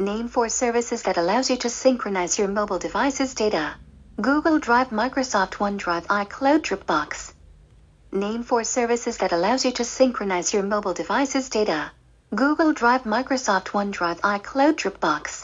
Name for services that allows you to synchronize your mobile device's data. Google Drive, Microsoft OneDrive, iCloud, Dropbox. Name for services that allows you to synchronize your mobile device's data. Google Drive, Microsoft OneDrive, iCloud, Dropbox.